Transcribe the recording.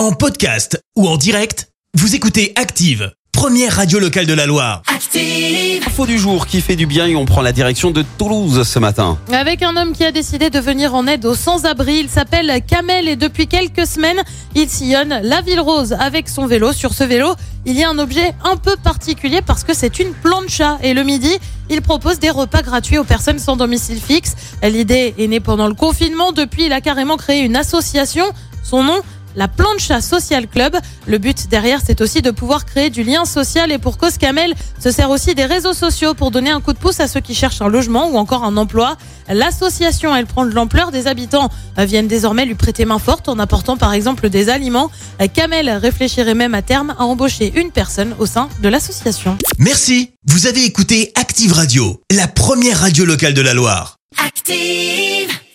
En podcast ou en direct, vous écoutez Active, première radio locale de la Loire. Active. Info du jour qui fait du bien et on prend la direction de Toulouse ce matin. Avec un homme qui a décidé de venir en aide aux sans-abri, il s'appelle Kamel et depuis quelques semaines, il sillonne la ville rose avec son vélo. Sur ce vélo, il y a un objet un peu particulier parce que c'est une plancha et le midi, il propose des repas gratuits aux personnes sans domicile fixe. L'idée est née pendant le confinement. Depuis, il a carrément créé une association. Son nom la Plancha Social Club. Le but derrière, c'est aussi de pouvoir créer du lien social et pour cause Kamel se sert aussi des réseaux sociaux pour donner un coup de pouce à ceux qui cherchent un logement ou encore un emploi. L'association, elle prend de l'ampleur. Des habitants viennent désormais lui prêter main forte en apportant par exemple des aliments. Kamel réfléchirait même à terme à embaucher une personne au sein de l'association. Merci, vous avez écouté Active Radio, la première radio locale de la Loire. Active.